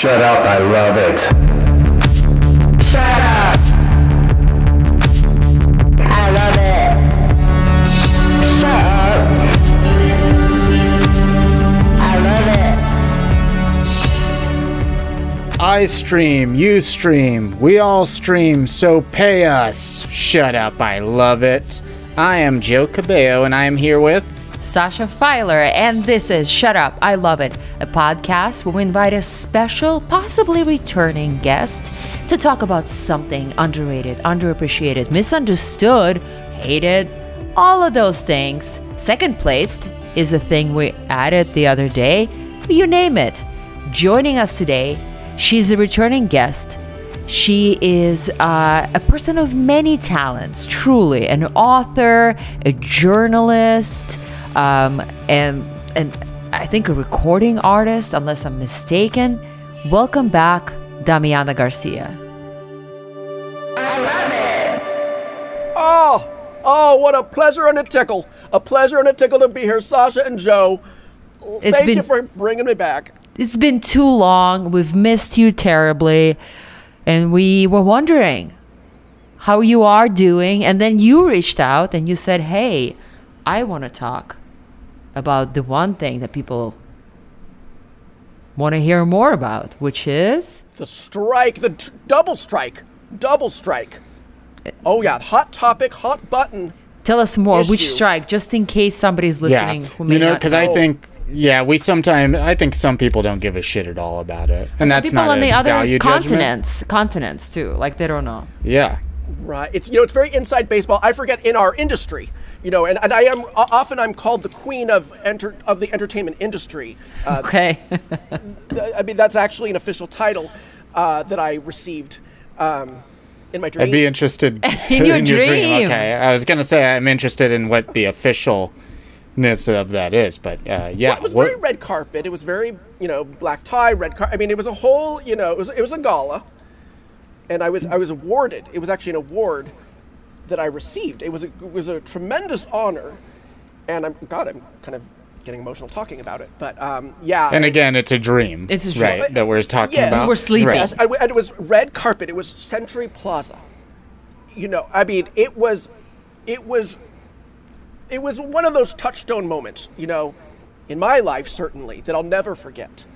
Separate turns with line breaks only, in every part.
Shut up, I love it.
Shut up. I love it. Shut up. I love it.
I stream, you stream, we all stream, so pay us. Shut up, I love it. I am Joe Cabello, and I am here with.
Sasha Feiler, and this is Shut Up, I Love It, a podcast where we invite a special, possibly returning guest to talk about something underrated, underappreciated, misunderstood, hated, all of those things. Second placed is a thing we added the other day. You name it. Joining us today, she's a returning guest. She is uh, a person of many talents, truly, an author, a journalist, um, and and I think a recording artist, unless I'm mistaken. Welcome back, Damiana Garcia.
Oh, oh, what a pleasure and a tickle. A pleasure and a tickle to be here, Sasha and Joe.
It's
Thank
been-
you for bringing me back.
It's been too long. We've missed you terribly, and we were wondering how you are doing. And then you reached out and you said, "Hey, I want to talk about the one thing that people want to hear more about, which is."
The strike, the t- double strike, double strike. Oh, yeah, hot topic, hot button.
Tell us more. Which strike? Just in case somebody's listening
yeah,
who may
you know, because I think, yeah, we sometimes, I think some people don't give a shit at all about it. And that's
people
not
on
a
the other
value judgment.
continents, continents too. Like they don't know.
Yeah.
Right. It's you know it's very inside baseball. I forget in our industry, you know, and, and I am often I'm called the queen of enter of the entertainment industry. Uh,
Okay.
th- I mean that's actually an official title uh, that I received um, in my dream.
I'd be interested
In your dream.
Okay. I was going to say I'm interested in what the officialness of that is, but uh, yeah.
Well, it was
what-
very red carpet. It was very, you know, black tie, red carpet. I mean, it was a whole, you know, it was it was a gala, and I was I was awarded. It was actually an award that I received. It was a, it was a tremendous honor, and I'm God, I'm kind of getting emotional talking about it. But um, yeah,
and again, it's a dream.
It's a dream.
Right, that we're talking
Yes.
about.
We're sleeping.
Right.
Yes, I w and it was red carpet. It was Century Plaza. You know, I mean, it was, it was, it was one of those touchstone moments. You know, in my life certainly that I'll never forget.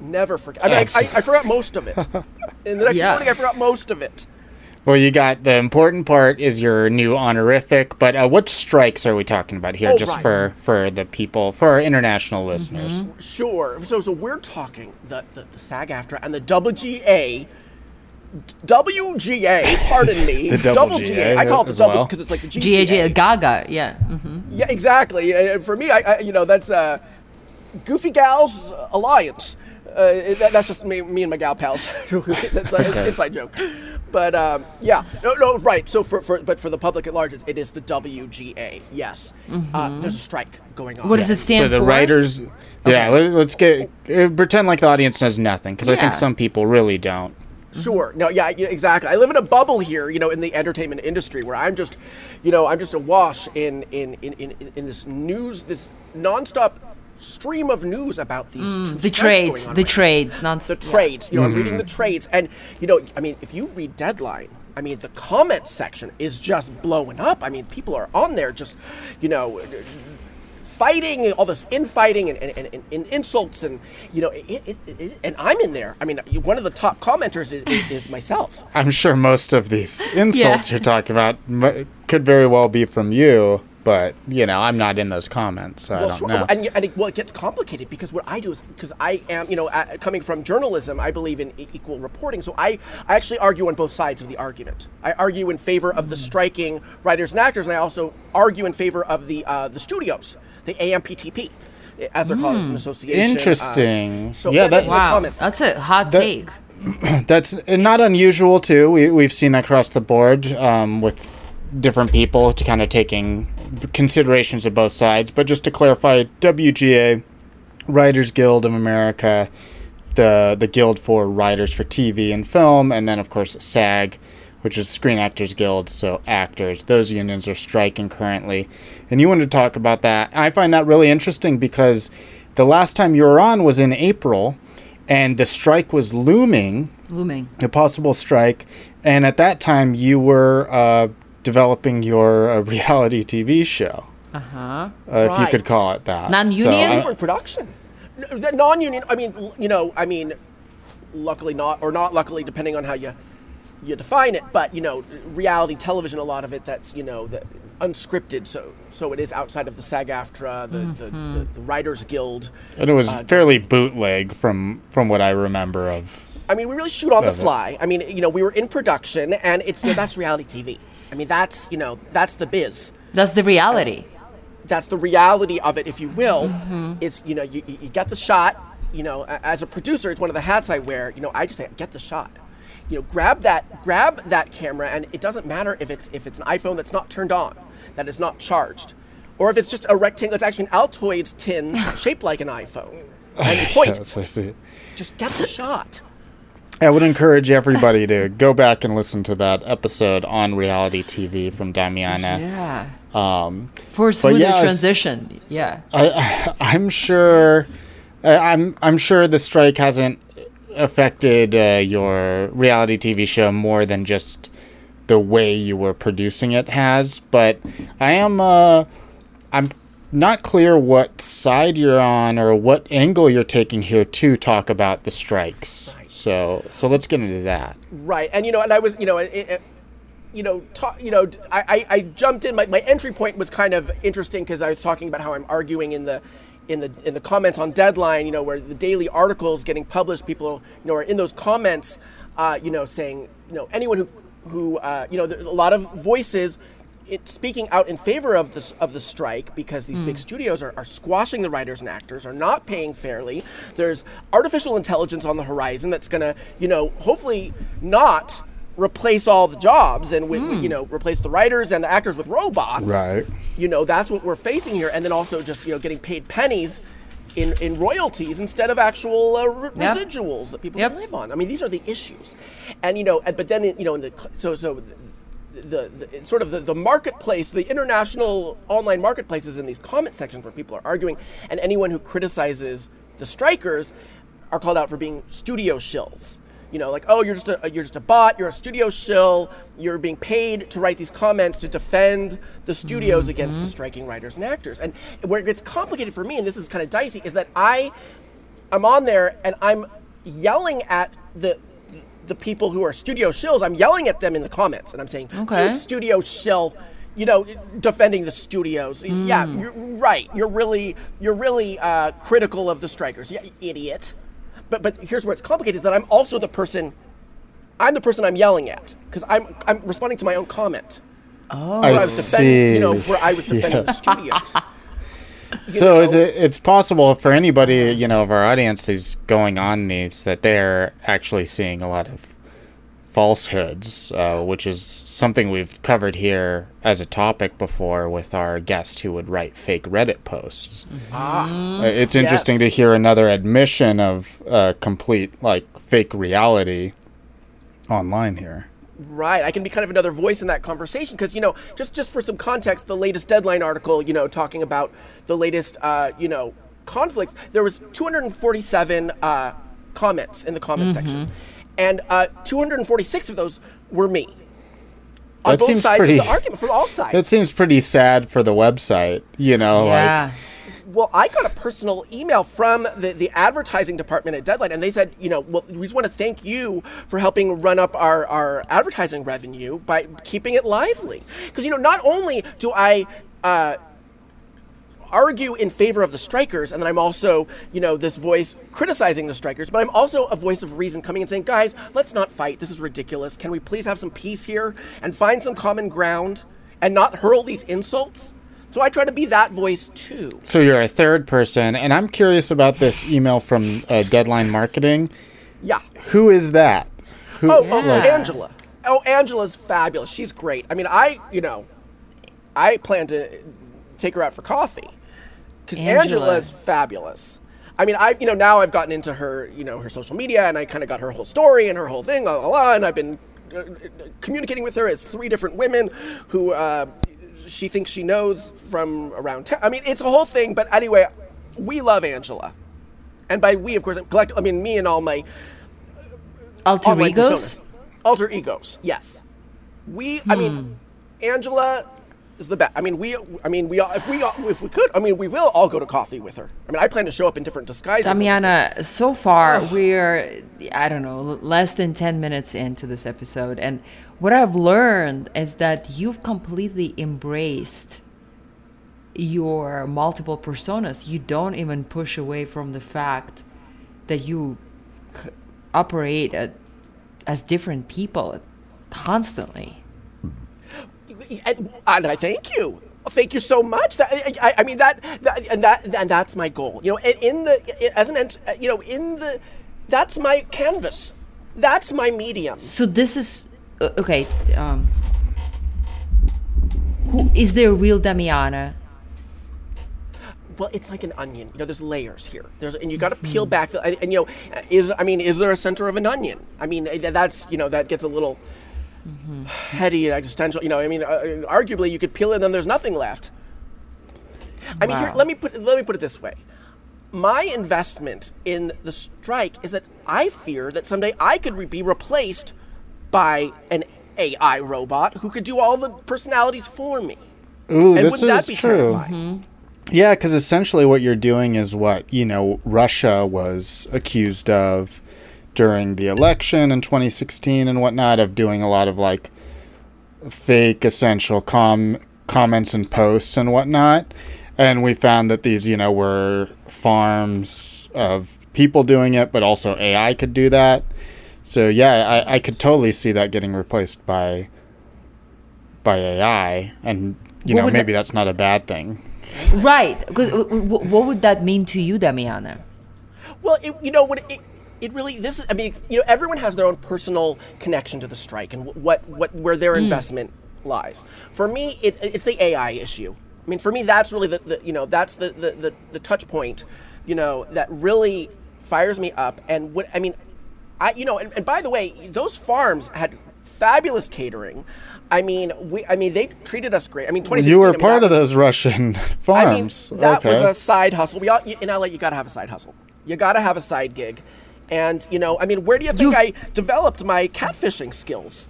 Never forget. I mean, I, I, I forgot most of it. In the next
Yeah.
morning, I forgot most of it.
Well, you got the important part is your new honorific, but uh, what strikes are we talking about here,
Oh,
just
right.
for for the people, for our international listeners?
Sure. So, so we're talking the the, the SAG-AFTRA and the WGA. WGA, pardon me.
The double GA
I call it the
as
double
well.
because it's like the
GAG
GTA.
Gaga. Yeah. hmm
Yeah, exactly. And for me, I, I you know, that's uh, Goofy Gals Alliance. Uh, that, that's just me, me and my gal pals. that's an inside joke. But um, yeah, no, no, right. So for, for but for the public at large, it, it is the WGA. Yes, uh, there's a strike going on.
What does it stand for?
So the
for?
writers, yeah, let, let's get uh, pretend like the audience knows nothing, because I think some people really don't.
Sure. No. Yeah. yeah, Exactly. I live in a bubble here, you know, in the entertainment industry, where I'm just, you know, I'm just awash in in in in, in this news, this nonstop stream of news about these two
Mm, The trades.
going on
The
right now.
trades. Non-
the trades. You know, I'm reading the trades, and you know, I mean, if you read Deadline, I mean, the comment section is just blowing up. I mean, people are on there just, you know, fighting, all this infighting and, and, and, and insults, and you know, it, it, it, and I'm in there. I mean, one of the top commenters is, is myself.
I'm sure most of these insults
Yeah.
you're talking about could very well be from you, but you know, I'm not in those comments, so I
Well,
don't
sure.
know.
And, and it, well, it gets complicated because what I do is because I am, you know, uh, coming from journalism, I believe in e- equal reporting. So I, I actually argue on both sides of the argument. I argue in favor of the
Mm.
striking writers and actors, and I also argue in favor of the uh, the studios, the AMPTP, as they're called as an association. uh,
Interesting.
so
Yeah,
yeah, that's
Wow,
comments.
that's a hot
That-
take.
That's not unusual too. We we've seen that across the board um, with different people to kind of taking considerations of both sides. But just to clarify, WGA, Writers Guild of America, the the Guild for Writers for TV and Film, and then of course SAG, which is Screen Actors Guild, so actors. Those unions are striking currently, and you wanted to talk about that. I find that really interesting because the last time you were on was in April, and the strike was looming,
Looming.
a possible strike. And at that time, you were uh, developing your uh, reality TV show,
Uh-huh.
uh, if you could call it that.
Non-union?
So, uh,
production. Non-union. I mean, you know, I mean, luckily not, or not luckily, depending on how you you define it. But you know, reality television, a lot of it that's you know the unscripted. So so it is outside of the SAG-AFTRA, the the, the, the Writers Guild.
and it was fairly bootleg from from what I remember of.
I mean, we really shoot on the
Of it.
fly. I mean, you know, we were in production, and it's you know, that's reality TV. I mean, that's you know, that's the biz.
That's the reality.
that's the reality of it, if you will,
Mm-hmm.
is you know you, you get the shot. You know, as a producer, it's one of the hats I wear. You know, I just say get the shot. You know, grab that grab that camera, and it doesn't matter if it's if it's an iPhone that's not turned on, that is not charged, or if it's just a rectangle. It's actually an Altoids tin shaped like an iPhone, and point.
Yes, I see.
Just get the shot.
I would encourage everybody to go back and listen to that episode on reality TV from Damiana.
Yeah.
Um,
For smoother
yeah,
transition. Yeah.
I, I'm sure. I'm I'm sure the strike hasn't affected uh, your reality TV show more than just the way you were producing it has. But I am. Uh, I'm not clear what side you're on or what angle you're taking here to talk about the strikes. So so let's get into that.
Right, and you know, and I was, you know, it, it, you know, ta- you know, I, I, I jumped in. My, my entry point was kind of interesting because I was talking about how I'm arguing in the, in the in the comments on Deadline, you know, where the daily articles getting published, people, you know, are in those comments, uh, you know, saying, you know, anyone who, who, uh, you know, a lot of voices. It, speaking out in favor of this of the strike because these big studios are, are squashing the writers and actors are not paying fairly. There's artificial intelligence on the horizon that's going to you know hopefully not replace all the jobs and with, you know replace the writers and the actors with robots.
Right.
you know that's what we're facing here. And then also just you know getting paid pennies in, in royalties instead of actual uh, re-
Yep.
residuals that people
Yep.
can live on. I mean these are the issues. And you know but then you know in the so so the, the sort of the, the marketplace, the international online marketplaces in these comment sections where people are arguing, and anyone who criticizes the strikers are called out for being studio shills. You know, like, oh, you're just a you're just a bot. You're a studio shill. You're being paid to write these comments to defend the studios mm-hmm. against the striking writers and actors. And where it gets complicated for me, and this is kind of dicey, is that I I'm on there and I'm yelling at the the people who are studio shills. I'm yelling at them in the comments and I'm saying,
Okay.
"You studio shill." You know, defending the studios. Yeah, you're right. You're really, you're really uh, critical of the strikers. Yeah, you idiot. But but here's where it's complicated: is that I'm also the person. I'm the person I'm yelling at because I'm I'm responding to my own comment.
I
Where I was defending, you know, where I was defending the studios.
So
know-
is it? It's possible for anybody you know of our audience who's going on these that they're actually seeing a lot of falsehoods, uh, which is something we've covered here as a topic before with our guest who would write fake Reddit posts. Uh, it's interesting
Yes.
to hear another admission of uh, complete like fake reality online here.
Right, I can be kind of another voice in that conversation because you know, just just for some context, the latest Deadline article, you know, talking about the latest, uh, you know, conflicts. There was 247 uh, comments in the comment section, and uh, 246 of those were me. On
That
both
seems
sides
pretty-
of the argument, from all sides.
That seems pretty sad for the website. You know,
Yeah.
Well, I got a personal email from the, the advertising department at Deadline, and they said, you know, well, we just want to thank you for helping run up our, our advertising revenue by keeping it lively. Because, you know, not only do I uh, argue in favor of the strikers, and then I'm also, you know, this voice criticizing the strikers, but I'm also a voice of reason coming and saying, guys, let's not fight. This is ridiculous. Can we please have some peace here and find some common ground and not hurl these insults? So I try to be that voice too.
So you're a third person, and I'm curious about this email from uh, Deadline Marketing.
Yeah.
Who is that? Who,
Oh, oh,
Yeah.
Angela. Oh, Angela's fabulous. She's great. I mean, I, you know, I plan to take her out for coffee because
Angela.
Angela's fabulous. I mean, I, you know, now I've gotten into her, you know, her social media, and I kind of got her whole story and her whole thing, la la la, and I've been uh, communicating with her as three different women who uh, she thinks she knows from around town. I mean, it's a whole thing. But anyway, we love Angela. and by we, of course, collect. I mean, me and all my
Alter
online
egos?
Alter egos, yes. We, I mean,
Hmm.
Angela is the best. I mean, we, I mean, we, all, if we, all, if we could, I mean, we will all go to coffee with her. I mean, I plan to show up in different disguises.
Damiana, so far we're, I don't know, less than 10 minutes into this episode. And what I've learned is that you've completely embraced your multiple personas. You don't even push away from the fact that you c- operate at, as different people constantly.
And, I thank you. Thank you so much. That, I, I mean that, that, and that, and that's my goal. You know, in- the as an, ent- you know, in the, that's my canvas. That's my medium.
So this is uh, okay. Um, who is there a real Damiana?
Well, it's like an onion. You know, there's layers here. There's, and you got to peel back. The, and, and, you know, is I mean, is there a center of an onion? I mean, that's you know, that gets a little heady, existential. You know, I mean, uh, arguably you could peel it and then there's nothing left. I mean, here, let me put let me put it this way. My investment in the strike is that I fear that someday I could re- be replaced by an AI robot who could do all the personalities for me.
Ooh,
and
this
wouldn't that
is
be
true. Yeah, because essentially what you're doing is what, you know, Russia was accused of during the election in 2016 and whatnot of doing a lot of like fake essential com- comments and posts and whatnot. And we found that these, you know, were farms of people doing it, but also AI could do that. So yeah, I, I could totally see that getting replaced by by AI, and you
What
know maybe
that-
that's not a bad thing.
Right. 'cause, uh, What would that mean to you, Damiana?
Well, it, you know what it, it really this is. I mean, you know, everyone has their own personal connection to the strike and what what where their hmm. investment lies. For me, it, it's the AI issue. I mean, for me, that's really the, the you know that's the, the the the touch point, you know, that really fires me up. And what I mean, I you know, and, and by the way, those farms had fabulous catering. I mean, we I mean they treated us great. I mean, 2016.
You were part of those Russian farms.
I mean, that
okay.
was a side hustle. We all, in LA, you got to have a side hustle. You got to have a side gig. And, you know, I mean, where do you think
You-
I developed my catfishing skills?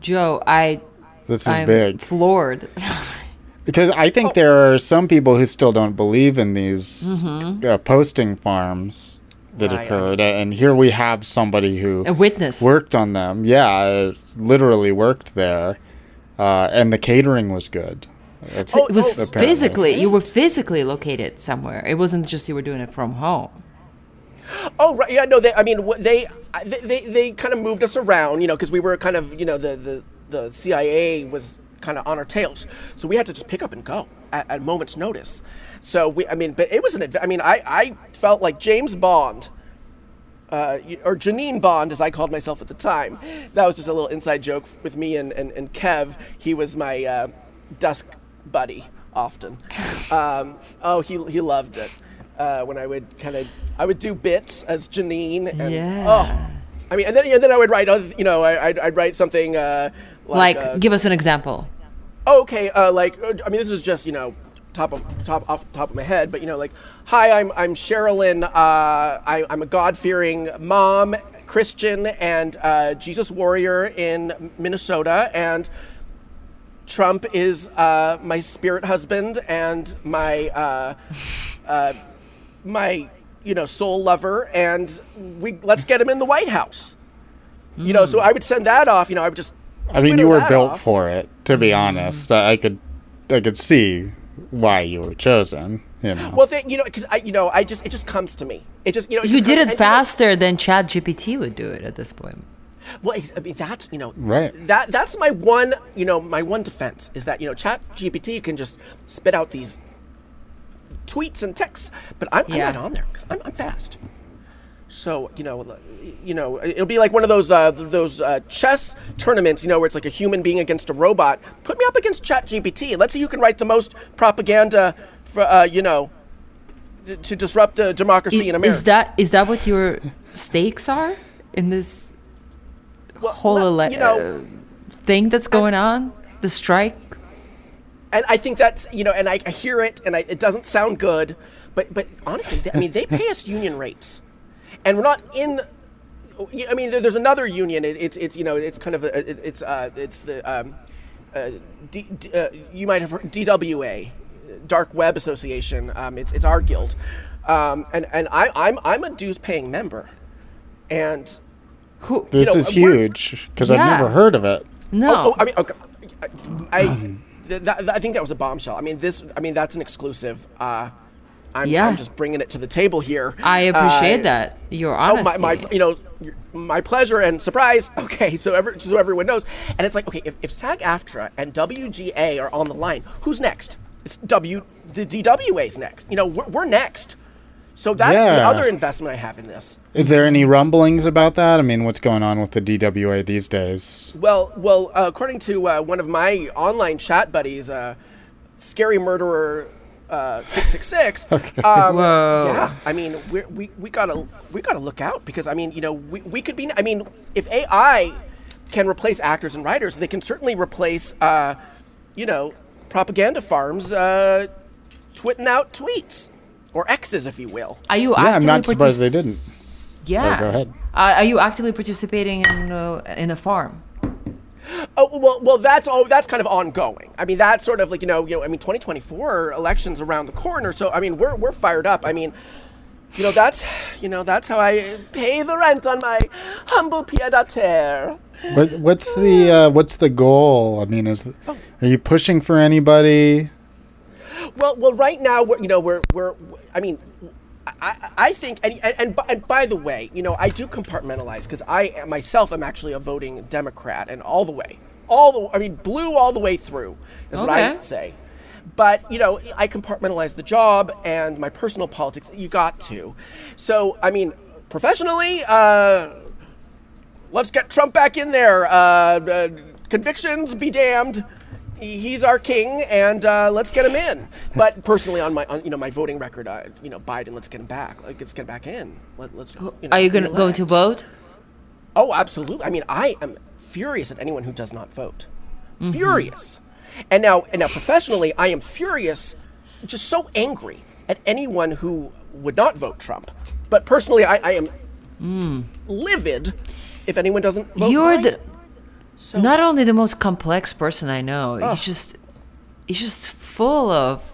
Joe, I
this is
I'm
big
floored.
because I think
Oh.
there are some people who still don't believe in these uh, posting farms that
Right, I
occurred, and here we have somebody who
A witness.
worked on them. Yeah, uh, literally worked there, uh, and the catering was good. It's-
Oh,
it was
oh,
apparently.
physically, you were physically located somewhere. It wasn't just you were doing it from home.
Oh, right. Yeah, no, they, I mean, they, they, they, they kind of moved us around, you know, because we were kind of, you know, the, the, the CIA was kind of on our tails. So we had to just pick up and go at, at moment's notice. So we, I mean, but it was an, I mean, I, I felt like James Bond. Uh, or Janine Bond, as I called myself at the time. That was just a little inside joke with me and, and, and Kev. He was my uh, desk buddy often. Um, oh, he, he loved it uh, when I would kind of I would do bits as Janine. And,
Yeah.
Oh, I mean, and then and then I would write other, you know, I, I'd, I'd write something uh,
Like,
like, uh,
give us an example.
oh, okay, uh, like uh, I mean, this is just you know top of top off the top of my head, but you know, like, hi, I'm I'm Sherilyn. Uh, I, I'm a God fearing mom, Christian, and uh, Jesus warrior in Minnesota, and Trump is uh, my spirit husband and my uh, uh, my you know soul lover, and we let's get him in the White House. You know, so hmm. I would send that off. You know, I would just.
I mean, you were built
off.
for it. To be hmm. honest, I, I could, I could see why you were chosen. You know.
Well, they, you know, because I, you know, I just it just comes to me. It just you know.
You did
comes-
it
and, you know,
faster than Chat GPT would do it at this point.
well, I mean, that's you know,
Right.
That that's my one, you know, my one defense is that you know, Chat GPT can just spit out these tweets and texts, but I'm,
Yeah.
I'm not on there because I'm, I'm fast. So you know, you know, it'll be like one of those uh, those uh, chess tournaments, you know, where it's like a human being against a robot. Put me up against Chat GPT and let's see who can write the most propaganda for, uh, you know, to, to disrupt the democracy in America.
Is that is that what your stakes are in this
Well,
whole
well,
ele-
you know,
uh, thing that's going on? The strike?
And I think that's you know, and I, I hear it, and I, it doesn't sound good, but but honestly, they, I mean, they pay us union rates, and we're not in. I mean, there, there's another union. It, it's it's you know it's kind of a, it, it's uh it's the um, uh, D, D, uh, you might have heard DWA, Dark Web Association. Um, it's it's our guild, um, and and I I'm I'm a dues paying member, and
Who?
This
know,
is huge because
Yeah.
I've never heard of it.
No.
Oh, I mean, okay. I, th- that, I think that was a bombshell. I mean, this. I mean, that's an exclusive. Uh, I'm,
Yeah.
I'm just bringing it to the table here.
I appreciate
Uh,
that. Your
Oh,
honesty.
my, my, you know, my pleasure and surprise. Okay, so every, so everyone knows, and it's like, okay, if, if SAG-AFTRA and WGA are on the line, who's next? It's W. The DWA's next. You know, we're, we're next. So that's the other investment I have in this.
Is there any rumblings about that? I mean, what's going on with the DWA these days?
Well, well, uh, according to uh, one of my online chat buddies, uh, Scary Murderer uh, six six six. Um,
Whoa.
Yeah, I mean, we're, we we gotta we gotta look out because I mean, you know, we, we could be. I mean, if AI can replace actors and writers, they can certainly replace, uh, you know, propaganda farms uh, twitting out tweets or X's, if you will.
Are you
Yeah, I'm
actively
not surprised they didn't.
Yeah.
go ahead.
Uh, are you actively participating in uh, in a farm?
Oh well, well that's all. That's kind of ongoing. I mean, that's sort of like you know, you know. I mean, 2024 elections around the corner, so I mean, we're we're fired up. I mean, you know, that's you know, that's how I pay the rent on my humble pied à terre.
What, what's the uh, what's the goal? I mean, is
Oh.
are you pushing for anybody?
Well, well, right now, we're, you know, we're we're. I mean. I, I think, and, and, and, by, and by the way, you know, I do compartmentalize because I myself am actually a voting Democrat and all the way, all the, I mean, blue all the way through is what I
Okay.
say. But, you know, I compartmentalize the job and my personal politics. You got to. So, I mean, professionally, uh, let's get Trump back in there. Uh, uh, convictions be damned. He- He's our king, and uh, let's get him in. But personally, on my, on, you know, my voting record, uh, you know, Biden, let's get him back. Like, let's get him back in. Let, let's. You know,
Are you gonna going to vote?
Oh, absolutely. I mean, I am furious at anyone who does not vote. Furious. And now, and now, professionally, I am furious, just so angry at anyone who would not vote Trump. But personally, I, I am livid if anyone doesn't vote
You're
Biden.
the
So,
not only the most complex person I know. He's just he's just full of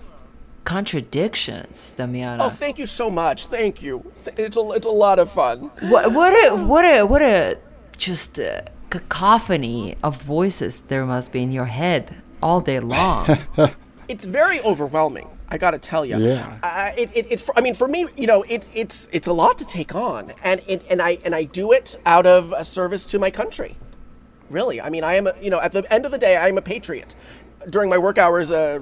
contradictions, Damiana.
oh, thank you so much. Thank you. It's a, it's a lot of fun.
what what a what a what a just a cacophony of voices there must be in your head all day long.
it's very overwhelming. I got to tell you.
Yeah.
Uh, it, it, it's. I mean, for me, you know, it, it's it's a lot to take on, and it, and I and I do it out of a service to my country. Really, I mean, I am. A, you know, at the end of the day, I am a patriot. During my work hours, uh,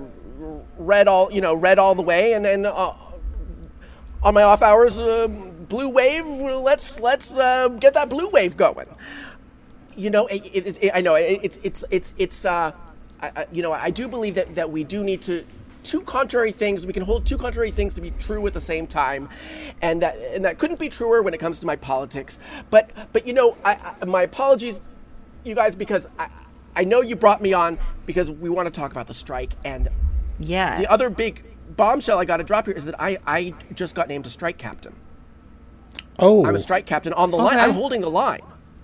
read all you know, read all the way, and then uh, on my off hours, uh, blue wave. Let's let's uh, get that blue wave going you know, it, it, it, I know it, it's it's it's it's uh, I, I, you know, I do believe that that we do need to two contrary things. We can hold two contrary things to be true at the same time, and that and that couldn't be truer when it comes to my politics. But but you know, I, I my apologies, you guys, because I I know you brought me on because we want to talk about the strike and
yeah.
the other big bombshell I got to drop here is that I I just got named a strike captain.
Oh,
I'm a strike captain on the line. I'm holding the line.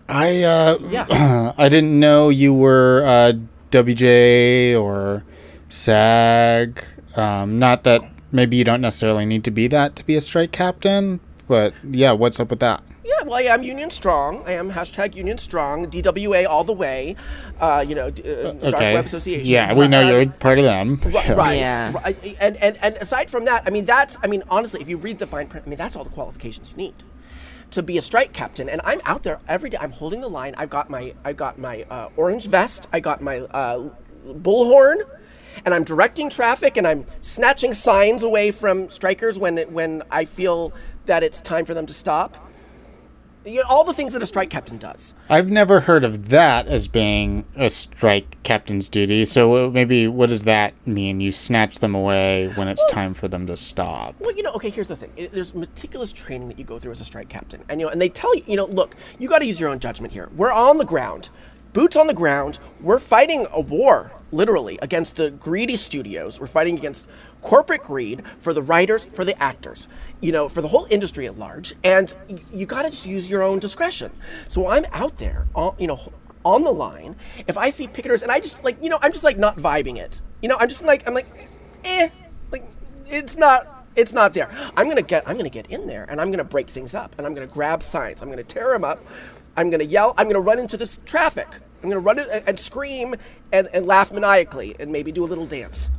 I uh,
Yeah.
I didn't know you were uh, WJ or SAG. Um, not that maybe you don't necessarily need to be that to be a strike captain, but yeah, what's up with that?
Yeah, well, I am Union Strong. I am hashtag Union Strong, DWA all the way. Uh, you know, d- uh, Dark Web Association.
Yeah, we know
Uh,
you're part of them.
Right, right,
Yeah.
right. And, and and aside from that, I mean, that's I mean, honestly, if you read the fine print, I mean, that's all the qualifications you need to be a strike captain. And I'm out there every day. I'm holding the line. I've got my I've got my uh, orange vest. I got my uh, bullhorn. And I'm directing traffic, and I'm snatching signs away from strikers when it, when I feel that it's time for them to stop. You know, all the things that a strike captain does.
I've never heard of that as being a strike captain's duty. So uh, maybe what does that mean? You snatch them away when it's time for them to stop.
Well, you know, okay. Here's the thing: there's meticulous training that you go through as a strike captain, and you know, and they tell you, you know, look, you got to use your own judgment here. We're on the ground, boots on the ground. We're fighting a war. literally against the greedy studios. We're fighting against corporate greed for the writers, for the actors, you know, for the whole industry at large. And you got to just use your own discretion. So I'm out there, on, you know, on the line. If I see picketers, and I just like, you know, I'm just like not vibing it. You know, I'm just like, I'm like, eh, like it's not. It's not there. I'm gonna get. I'm gonna get in there, and I'm gonna break things up, and I'm gonna grab signs. I'm gonna tear them up. I'm gonna yell. I'm gonna run into this traffic. I'm gonna run it and, and scream and, and laugh maniacally, and maybe do a little dance.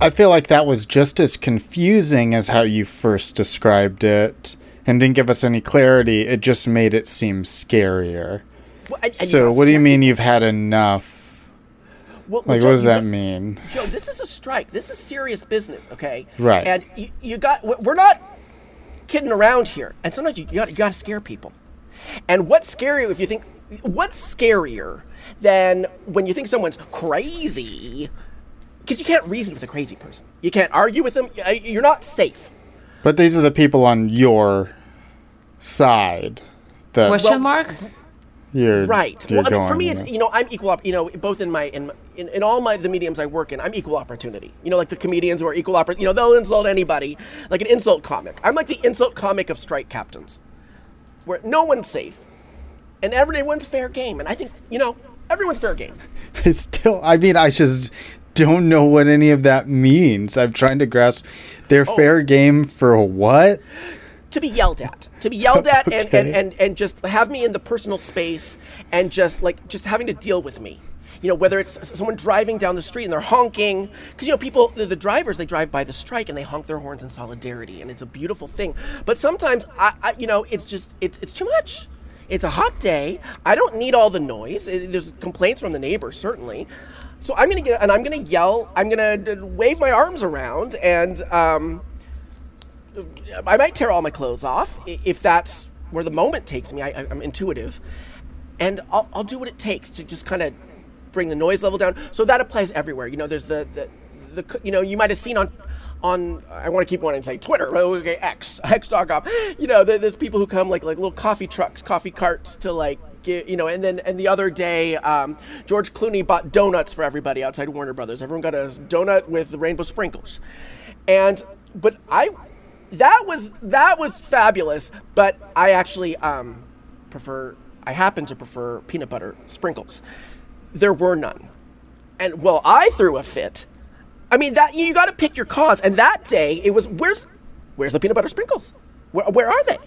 I feel like that was just as confusing as how you first described it and didn't give us any clarity. It just made it seem scarier.
Well, and you
So, what do you mean you've had enough?
Well,
Like,
Joe,
what does that
got-
mean?
Joe, this is a strike. This is serious business, okay?
Right.
And you, you got. We're not kidding around here. And sometimes you got you got to scare people. And what's scarier if you think? What's scarier than when you think someone's crazy? Because you can't reason with a crazy person. You can't argue with them. You're not safe.
But these are the people on your side that
Question
Well,
mark?
you're
Right.
You're
Well, I mean, for
going
me, it's you know, I'm equal. Op- you know, both in my in, my- in in all my the mediums I work in, I'm equal opportunity. You know, like the comedians who are equal opportunity. You know, they'll insult anybody, like an insult comic. I'm like the insult comic of strike captains, where no one's safe, and everyone's fair game. And I think you know, everyone's fair game.
I still, I mean, I just don't know what any of that means. I'm trying to grasp. They're
Oh.
fair game for what?
to be yelled at to be yelled at and,
Okay.
and, and, and just have me in the personal space and just like just having to deal with me you know whether it's someone driving down the street and they're honking because you know people the, the drivers they drive by the strike and they honk their horns in solidarity and it's a beautiful thing but sometimes i, I you know it's just it's, it's too much it's a hot day i don't need all the noise there's complaints from the neighbors certainly so i'm gonna get and i'm gonna yell i'm gonna wave my arms around and um, I might tear all my clothes off if that's where the moment takes me. I, I'm intuitive, and I'll, I'll do what it takes to just kind of bring the noise level down. So that applies everywhere. You know, there's the the, the you know you might have seen on on I want to keep wanting to say Twitter, but okay, X X.com. You know, there, there's people who come like like little coffee trucks, coffee carts to like. Get, you know, and then and the other day, um, George Clooney bought donuts for everybody outside Warner Brothers. Everyone got a donut with the rainbow sprinkles, and but I that was that was fabulous but i actually um, prefer i happen to prefer peanut butter sprinkles. There were none. And well i threw a fit. I mean that you got to pick your cause. And that day it was where's where's the peanut butter sprinkles? Where, where are they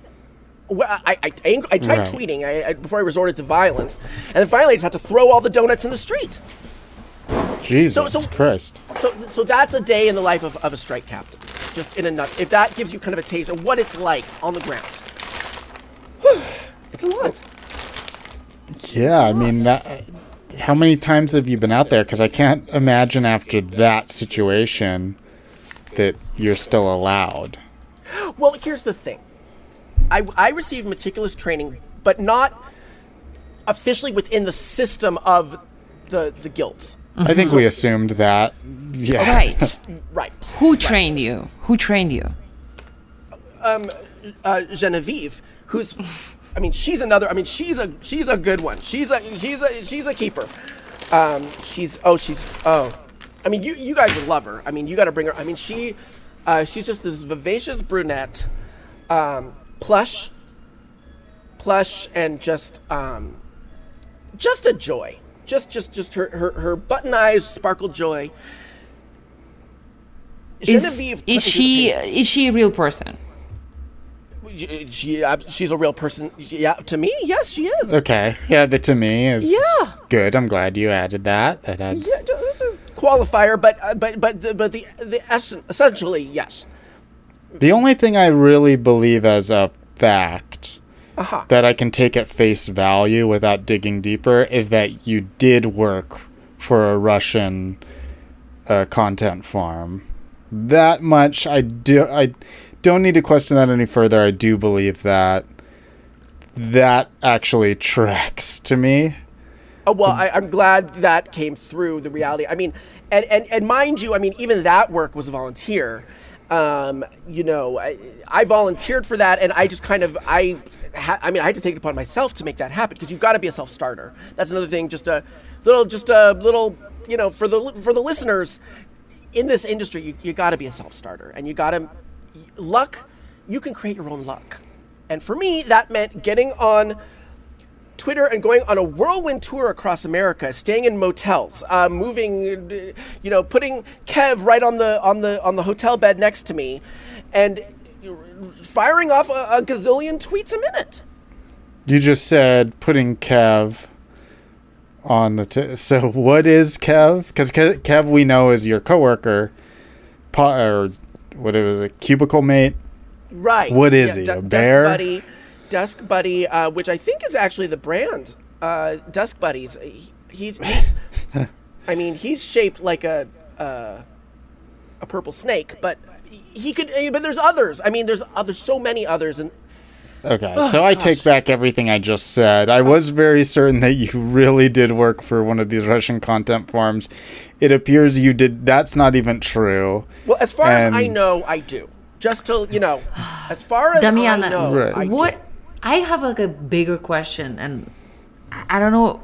Where- I, I, I, I tried
Right.
tweeting I, I, before I resorted to violence, and then finally I just had to throw all the donuts in the street.
Jesus
so-
Christ.
So, so that's a day in the life of, of a strike captain. Just in a nut. If that gives you kind of a taste of what it's like on the ground, Whew, it's a lot.
Yeah, I mean that. How many times have you been out there? Because I can't imagine after that situation that you're still allowed.
Well, here's the thing. I, I received meticulous training, but not officially within the system of the the guilds.
I think we assumed that. Yeah.
Right.
Right.
Who trained you? Who trained you?
uh, Genevieve, who's, I mean, she's another. I mean, she's a she's a good one. She's a she's a she's a keeper. Um, she's oh she's oh, I mean, you you guys would love her. I mean, you got to bring her. I mean, she, uh, she's just this vivacious brunette, um, plush, plush, and just um, just a joy. Just just just her her, her button eyes sparkle joy.
Is,
Genevieve
is
put me through the
she is she a real person?
She, uh, she's a real person. Yeah, to me, yes, she is.
Okay. Yeah, the to me is
Yeah.
good. I'm glad you added that. That adds.
Yeah, it's a qualifier, but uh, but but the, but the the essen- essentially yes.
The only thing I really believe as a fact
Uh-huh.
that I can take at face value without digging deeper is that you did work for a Russian uh, content farm. That much I do. I don't need to question that any further. I do believe that. That actually tracks to me.
Oh, well, I, I'm glad that came through the reality. I mean, and, and, and mind you, I mean, even that work was volunteer. Um, you know, I, I volunteered for that, and I just kind of, I, ha- I mean, I had to take it upon myself to make that happen because you've got to be a self-starter. That's another thing. Just a little, just a little you know, for the for the listeners in this industry, you, you got to be a self starter, and you got to luck. You can create your own luck, and for me, that meant getting on. Twitter and going on a whirlwind tour across America, staying in motels, uh, moving, you know, putting Kev right on the on the on the hotel bed next to me, and firing off a, a gazillion tweets a minute.
You just said putting Kev on the. T- so what is Kev? Because Kev we know is your coworker, po- or what is it, cubicle mate.
Right.
What is he, a bear?
Buddy, Desk Buddy, uh, which I think is actually the brand. Uh, Desk Buddies. He- He's, he's I mean, he's shaped like a uh, a purple snake, but he could. But there's others. I mean, there's other so many others, and
Okay, so I take back everything I just said. I was very certain that you really did work for one of these Russian content forums. It appears you did. That's not even true.
well, as far as I know, I do. Just to you know, as far as
Damiana,
I know,
Right.
I do.
I have like a bigger question, and I I don't know,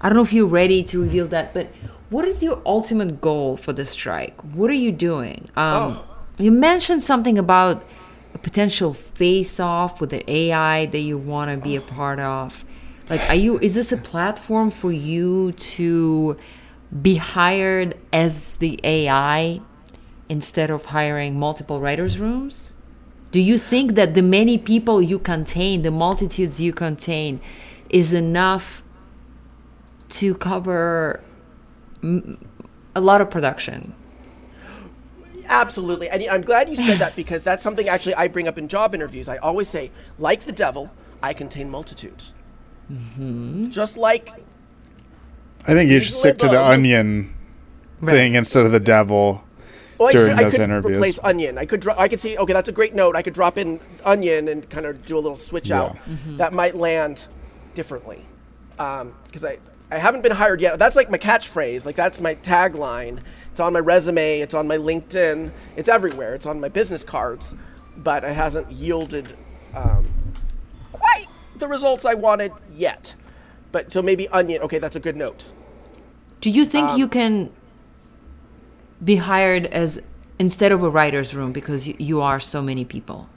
I don't know if you're ready to reveal that, but what is your ultimate goal for the strike? What are you doing? Um,
Oh.
You mentioned something about a potential face-off with the AI that you want to be a part of. Like, are you? Is this a platform for you to be hired as the AI instead of hiring multiple writers' rooms? Do you think that the many people you contain, the multitudes you contain, is enough to cover m- a lot of production?
Absolutely. And I'm glad you said that because that's something actually I bring up in job interviews. I always say, like the devil, I contain multitudes.
Mm-hmm.
Just like,
I think you should stick to the
Liberal.
onion thing instead of the devil.
Well, I
During
could, I
those
could
interviews.
replace onion. I could, dro- I could see, okay, that's a great note. I could drop in onion and kind of do a little switch out.
Mm-hmm.
That might land differently. Because I, I haven't been hired yet. That's like my catchphrase. Like, that's my tagline. It's on my resume. It's on my LinkedIn. It's everywhere. It's on my business cards. But it hasn't yielded um, quite the results I wanted yet. But so maybe onion. Okay, that's a good note.
Do you think you can be hired as instead of a writer's room because you, you are so many people?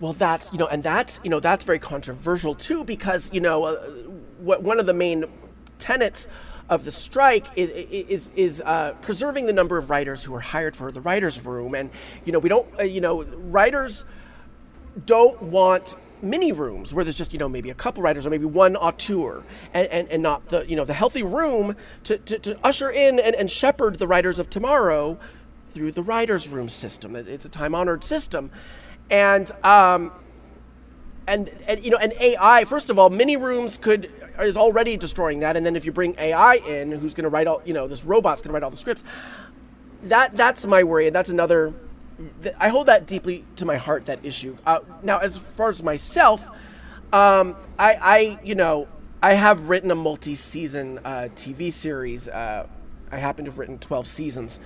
Well, that's you know, and that's you know, that's very controversial too because you know, uh, what one of the main tenets of the strike is is is uh, preserving the number of writers who are hired for the writers' room, and you know, we don't, uh, you know, writers don't want mini rooms where there's just you know maybe a couple writers or maybe one auteur and, and, and not the you know the healthy room to, to, to usher in and, and shepherd the writers of tomorrow through the writers room system. It's a time honored system. And um and, and you know and ai first of all mini rooms could is already destroying that. And then if you bring ai in who's going to write all you know this robot's going to write all the scripts that that's my worry, and that's another. I hold that deeply to my heart. That issue. Uh, now, as far as myself, um, I, I, you know, I have written a multi-season uh, TV series. Uh, I happen to have written twelve seasons,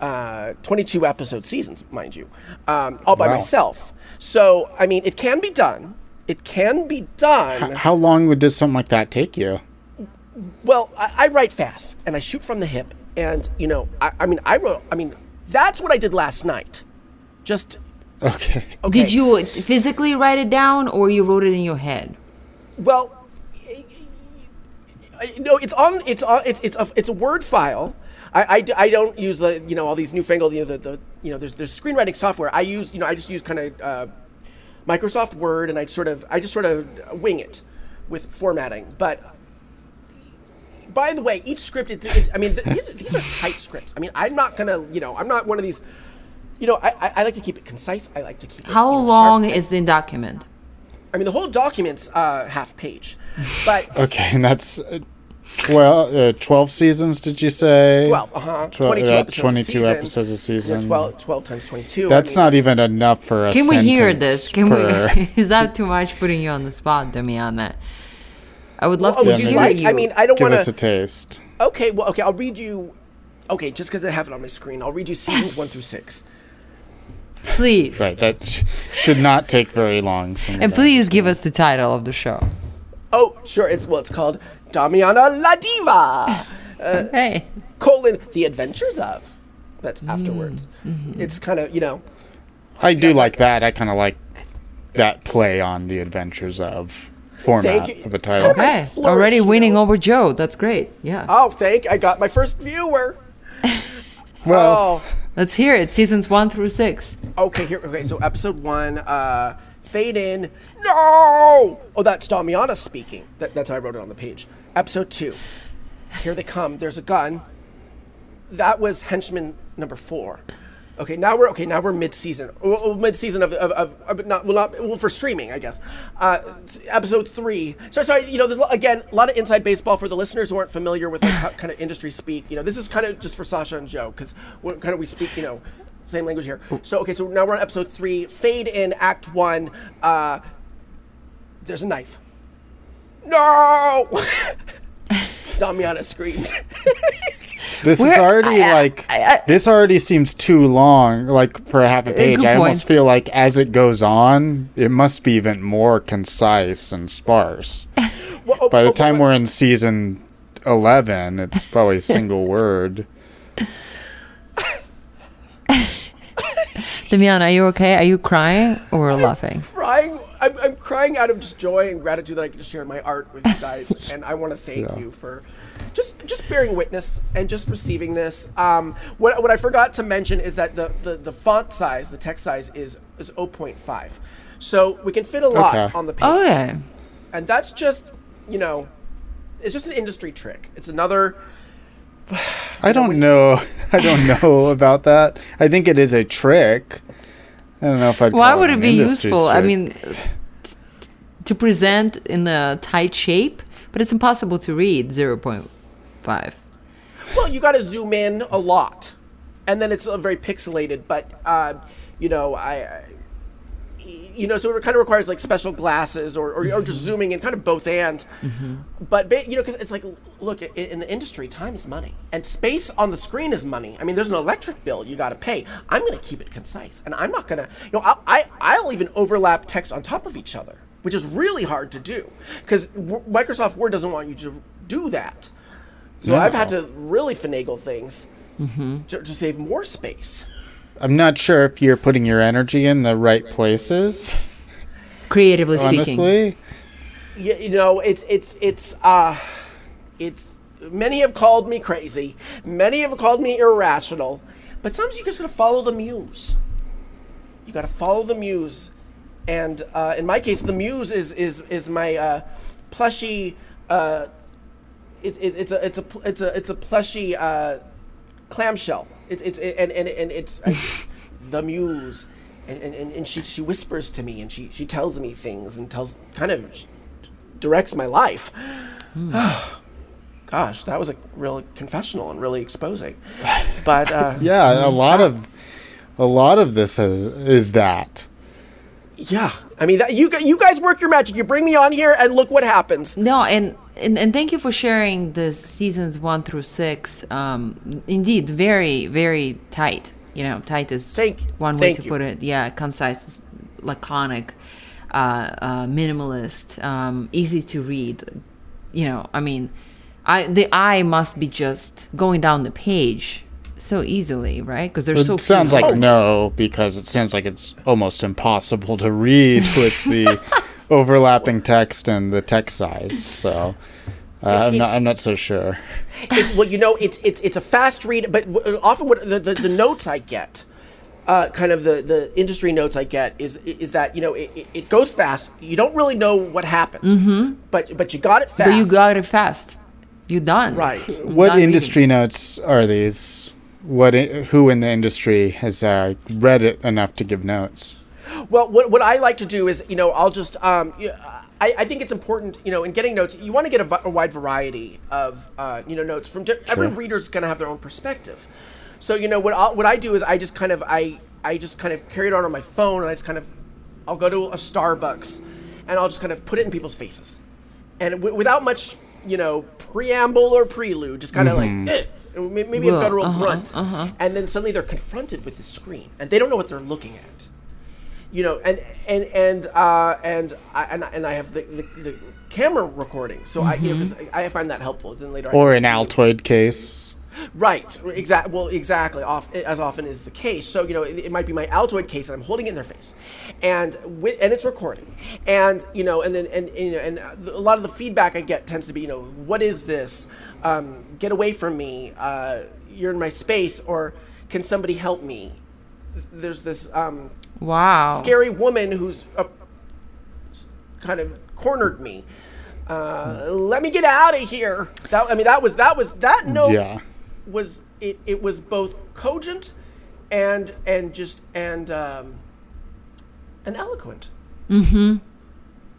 uh, twenty-two episode seasons, mind you, um, all by
Wow.
myself. So, I mean, it can be done. It can be done.
How long would does something like that take you?
Well, I, I write fast and I shoot from the hip, and you know, I, I mean, I wrote. I mean, that's what I did last night. Just
Okay.
okay.
Did you physically write it down or you wrote it in your head?
Well, no, it's on. It's on. It's it's a it's a Word file. I, I, I don't use the you know all these newfangled you know the, the you know there's there's screenwriting software. I use you know I just use kind of uh, Microsoft Word and I sort of I just sort of wing it with formatting. But by the way, each script it, it, I mean th- these, are- these are tight scripts. I mean I'm not gonna you know I'm not one of these. You know I, I, I like to keep it concise. I like to keep it.
How
you know,
long
sharp.
is the document?
I mean the whole document's uh, half page, but.
Okay, and that's uh, 12, uh, 12 seasons, did you say?
12, uh-huh.
Twel-
22
about
episodes a
22
season.
episodes a
You know,
season.
12, 12 times 22. I
That's
mean,
not even enough for a
Can we hear this? Can
per-
we? Is that too much putting you on the spot, Damiana? I would love
Oh,
to
would you
hear
like?
you.
I mean, I don't
Give
want
us a taste.
Okay, well, okay, I'll read you. Okay, just because I have it on my screen, I'll read you seasons one through six.
Please,
Right, that sh- should not take very long.
and please give us the title of the show.
Oh, sure. It's well, it's called Damiana La Diva.
Uh, hey.
colon the adventures of. That's mm, afterwards. Mm-hmm. It's kind of you know
I do like that. I kind of like that play on the adventures of format
Thank you.
of a title.
kind of-
Okay.
flourish,
Already
you
winning
know.
over Joe. That's great. Yeah.
oh thank I got my first viewer.
Well,
Oh.
Let's hear it. Seasons one through six.
Okay, here. Okay, so episode one, uh, fade in. No. Oh, that's Damiana speaking. That, that's how I wrote it on the page. Episode two. Here they come. There's a gun. That was henchman number four. Okay, now we're okay. Now we're mid-season. Well, mid-season of, of, of, of not well not well for streaming, I guess. Uh, episode three. So sorry, you know, there's again a lot of inside baseball for the listeners who aren't familiar with like how, kind of industry speak. You know, this is kind of just for Sasha and Joe because kind of we speak, you know, same language here. So okay, so now we're on episode three. Fade in Act One. Uh, there's a knife. No. Damiana screamed.
this is
We're-
already
I- I-
like
I- I-
this already seems too long. Like for half a uh,
page,
I almost feel like as it goes on, it must be even more concise and sparse.
Well, oh, oh,
By the
oh,
time
oh,
we're in season eleven, it's probably a single word.
Damian, are you okay? Are you crying or laughing?
crying. I'm, I'm crying out of just joy and gratitude that I get to share my art with you guys, and I want to thank
Yeah.
you for just just bearing witness and just receiving this. Um, what, what I forgot to mention is that the, the, the font size, the text size is is 0.5, so we can fit a lot
Okay.
on the page,
Oh yeah.
and that's just you know, it's just an industry trick. It's another.
I don't know. I don't know about that. I think it is a trick. I don't know if I'd.
Why would it
an
be
industry
useful? I mean, to present in a tight shape, but it's impossible to read 0.5.
Well, you got to zoom in a lot, and then it's very pixelated. But uh, you know, I, I, you know, so it kind of requires like special glasses or, or, or just zooming in, kind of both and. But ba- you know, because it's like, look, in the industry, time is money, and space on the screen is money. I mean, there's an electric bill you got to pay. I'm going to keep it concise, and I'm not going to, you know, I'll, I I'll even overlap text on top of each other, which is really hard to do because w- Microsoft Word doesn't want you to do that. So I've had to really finagle things to, to save more space.
I'm not sure if you're putting your energy in the right places.
Creatively speaking.
Honestly,
You, you know, it's it's it's uh, it's many have called me crazy, many have called me irrational, but sometimes you just gotta follow the muse. You gotta follow the muse, and uh, in my case, the muse is is is my uh, plushy. Uh, it, it, it's a it's a it's a it's a plushy uh, clamshell. It's it's and and and it's uh, the muse, and, and, and she she whispers to me and she she tells me things and tells kind of directs my life. Gosh, that was a real confessional and really exposing. But uh,
yeah, a lot of a lot of this is, is that.
Yeah, I mean that you you guys work your magic. You bring me on here and look what happens.
No, and, and and thank you for sharing the seasons one through six. Um, indeed, very very tight. You know, tight is
Thank-
one way to
you.
put it. Yeah, concise, laconic, uh, uh, minimalist, um, easy to read. You know, I mean, I the eye must be just going down the page so easily, right? Because they're
It
so
sounds like no, because it sounds like it's almost impossible to read with the overlapping text and the text size. So uh, I'm not. I'm not so sure.
It's well, you know, it's it's it's a fast read, but often what the, the, the notes I get. Uh, kind of the, the industry notes I get is is that you know it, it- it goes fast. You don't really know what happened, mm-hmm. but but you got it fast.
But you got it fast. You done.
Right.
What
done reading.
industry notes are these? What? Who in the industry has uh, read it enough to give notes?
Well, what, what I like to do is, you know, I'll just, um, I, I think it's important, you know, in getting notes, you want to get a, a wide variety of, uh, you know, notes from di- every
Sure.
reader's going to have their own perspective. So, you know, what I, what I do is I just kind of, I, I just kind of carry it on on my phone and I just kind of, I'll go to a Starbucks and I'll just kind of put it in people's faces. And w- without much, you know, preamble or prelude, just kind of like, eh, and may- maybe a guttural
uh-huh,
grunt.
uh-huh.
And then suddenly they're confronted with the screen and they don't know what they're looking at you know, and and and uh, and I and, I- and I have the, the, the camera recording. So I, you know, 'cause I I find that helpful. Then later,
Or
can
an
review.
Altoid case.
Right. Exact. Well, exactly. Off as often is the case. So you know, it, it might be my Altoid case, and I'm holding it in their face, and with, and it's recording, and you know, and then and, and you know, and a lot of the feedback I get tends to be, you know, what is this? Um, get away from me! Uh, you're in my space, or can somebody help me? There's this um,
Wow.
scary woman who's uh, kind of cornered me. Uh, let me get out of here. That I mean, that was that was that note
Yeah.
was it, it was both cogent and and just and um, and eloquent. Mm-hmm. And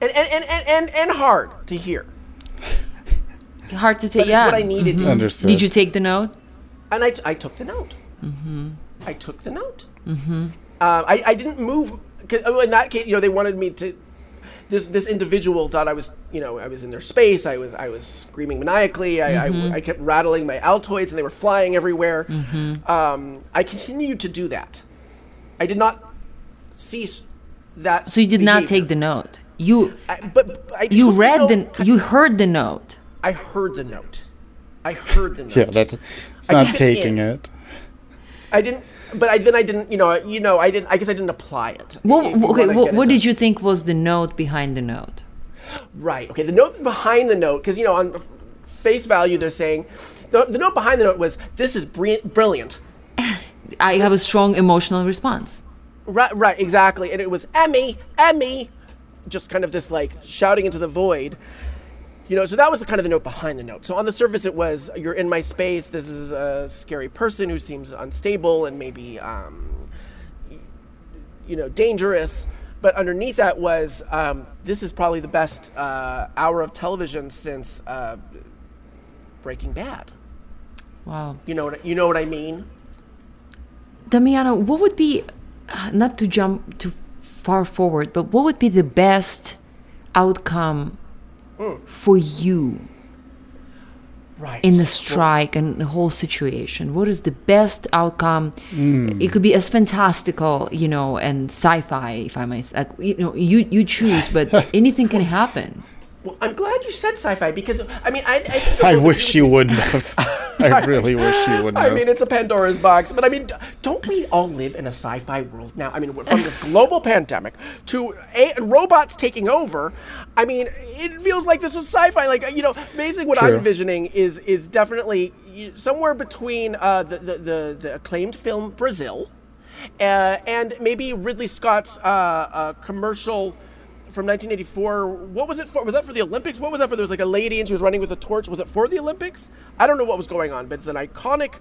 and, and, and, and and hard to hear.
Hard to
But
say.
it's
Yeah.
what I needed to.
Understood.
Did you take the note?
And I, I took the note. Mm-hmm. I took the note. Mm-hmm. Uh, I, I didn't move. 'cause, oh, in that case, you know, they wanted me to. This this individual thought I was, you know, I was in their space. I was I was screaming maniacally. I, I, I kept rattling my Altoids, and they were flying everywhere. Um, I continued to do that. I did not cease that.
So you did not take the note. You
I, but, but I
you
took
read
note-
the you heard the note.
I heard the note. I heard the note.
Yeah, that's it's not
took it
taking
in.
it.
I didn't, but I then I didn't, you know, you know, I didn't. I guess I didn't apply it.
What, okay,
wanna
what,
get
what did you think was the note behind the note?
Right. Okay. The note behind the note, because you know, on face value, they're saying the, the note behind the note was, "This is bri- brilliant."
I have a strong emotional response.
Right. Right. Exactly. And it was Emmy, Emmy, just kind of this like shouting into the void. You know, so that was the kind of the note behind the note. So on the surface, it was, "You're in my space. This is a scary person who seems unstable and maybe, um, you know, dangerous." But underneath that was, um, "This is probably the best uh, hour of television since uh, Breaking Bad."
Wow.
You know what you know what I mean?
Damiana, what would be, uh, not to jump too far forward, but what would be the best outcome for you
Right.
in the strike and the whole situation? What is the best outcome? Mm. It could be as fantastical, you know, and sci-fi, if I might. Like, you know, you you choose, but anything can happen.
Well, I'm glad you said sci-fi because I mean I I,
I wish you wouldn't have. I really wish you wouldn't
I
have.
mean, it's a Pandora's box, but I mean, don't we all live in a sci-fi world now? I mean, from this global pandemic to a- robots taking over, I mean, it feels like this is sci-fi. Like you know, basically what I'm envisioning is is definitely somewhere between uh, the, the the the acclaimed film Brazil, uh, and maybe Ridley Scott's uh, uh, commercial. From 1984, what was it for? Was that for the Olympics? What was that for? There was like a lady and she was running with a torch. Was it for the Olympics? I don't know what was going on, but it's an iconic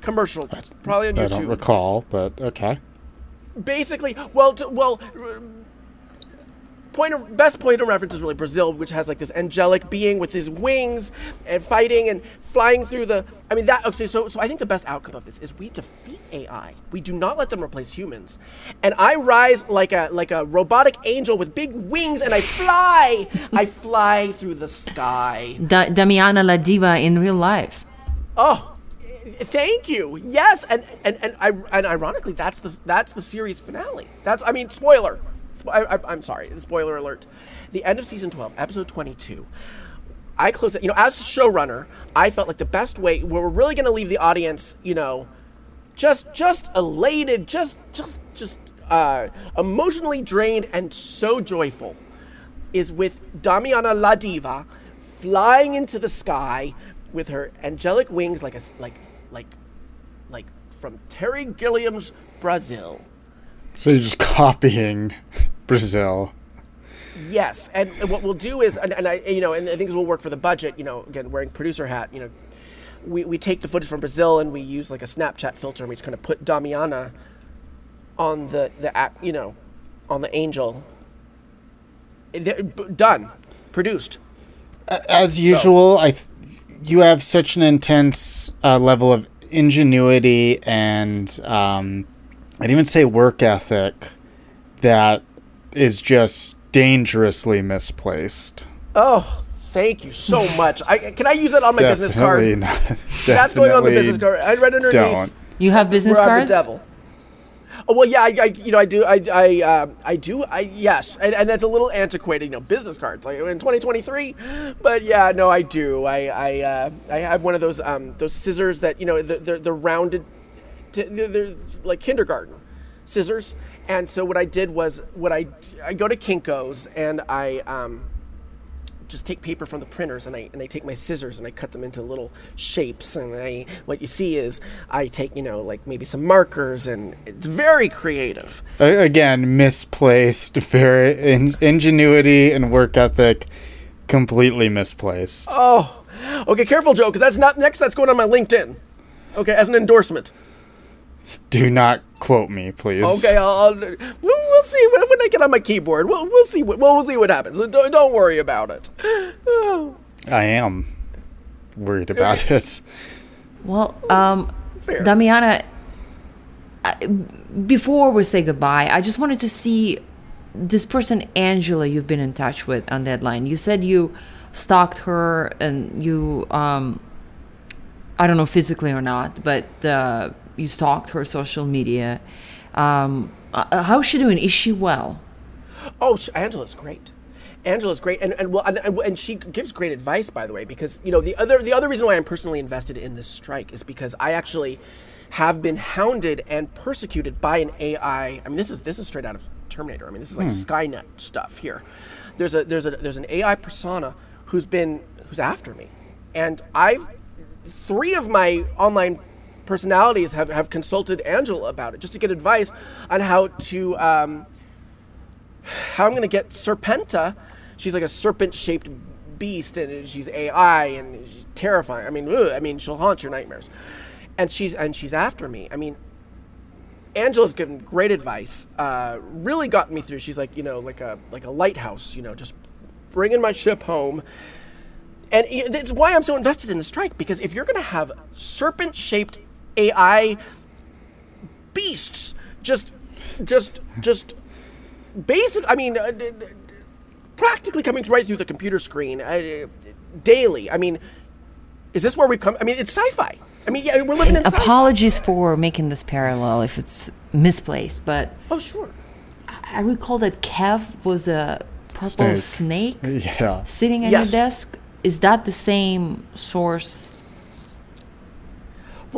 commercial, probably on YouTube.
I don't recall, but okay.
basically well to, well r- point of best point of reference is really brazil which has like this angelic being with his wings and fighting and flying through the i mean that okay so so i think the best outcome of this is we defeat ai we do not let them replace humans and i rise like a like a robotic angel with big wings and i fly i fly through the sky
Da- Damiana La Diva in real life.
Oh, thank you. Yes, and and and I and ironically, that's the that's the series finale. That's I mean, spoiler. I, I'm sorry, spoiler alert. The end of season 12, episode 22. I close it. You know, as a showrunner, I felt like the best way we're really going to leave the audience, you know, just just elated, just just just uh, emotionally drained and so joyful, is with Damiana La Diva flying into the sky with her angelic wings, like a, like like like from Terry Gilliam's Brazil.
So you're just copying Brazil.
Yes, and, and what we'll do is, and, and I, you know, and I think this will work for the budget. You know, again, wearing producer hat. You know, we, we take the footage from Brazil and we use like a Snapchat filter, and we just kind of put Damiana on the the app. You know, on the angel. They're done, produced.
As usual, I th- you have such an intense uh, level of ingenuity and um, I'd even say work ethic that is just dangerously misplaced.
Oh, thank you so much. I can I use that on my business
Definitely
card?
not.
That's going on the business card. I read underneath.
Don't.
You have business
Where I'm
cards?
the devil. Oh, well, yeah, I, I, you know, I do, I, I, uh, I do, I, yes, and, and that's a little antiquated, you know, business cards, like in 2023. But yeah, no, I do. I, I, uh, I have one of those, um, those scissors that, you know, they're, they're, they're rounded, to, they're, they're like kindergarten scissors. And so what I did was, what I, I go to Kinkos and I, um, just take paper from the printers and I and I take my scissors and I cut them into little shapes and I what you see is I take you know like maybe some markers and it's very creative.
Again, misplaced. Very in- ingenuity and work ethic, completely misplaced.
Oh, okay, careful, Joe, because that's not next. That's going on my LinkedIn. Okay, as an endorsement.
Do not quote me, please.
Okay, I'll, I'll we'll, we'll see when, when I get on my keyboard. We'll, we'll see what we'll, we'll see what happens. Don't, don't worry about it. Oh,
I am worried about it.
Well, um,
Fair.
Damiana, I- before we say goodbye, I just wanted to see this person, Angela, you've been in touch with on Deadline. You said you stalked her and you, um, I don't know physically or not, but uh, you stalked her social media. Um, uh, how's she doing? Is she well?
Oh, sh- Angela's great. Angela's great, and and well, and, and, and she gives great advice, by the way, because you know the other the other reason why I'm personally invested in this strike is because I actually have been hounded and persecuted by an AI. I mean, this is this is straight out of Terminator. I mean, this is like Skynet stuff here. There's a there's a there's an AI persona who's been who's after me, and I've three of my online personalities have, have consulted Angela about it just to get advice on how to um, how I'm going to get Serpenta. She's like a serpent-shaped beast, and she's AI, and she's terrifying. I mean, ugh, I mean, she'll haunt your nightmares, and she's and she's after me. I mean, Angela's given great advice. Uh, really got me through. She's like, you know, like a like a lighthouse. You know, just bringing my ship home. And i- that's why I'm so invested in the strike because if you're going to have serpent-shaped AI beasts, just, just, just basic. I mean, uh, d- d- practically coming right through the computer screen uh, daily. I mean, is this where we've come? I mean, it's sci-fi. I mean, yeah, we're living in sci-fi.
Apologies for making this parallel if it's misplaced, but
Oh, sure.
I recall that Kev was a purple snake,
Yeah.
sitting at
Yes.
your desk. Is that the same source,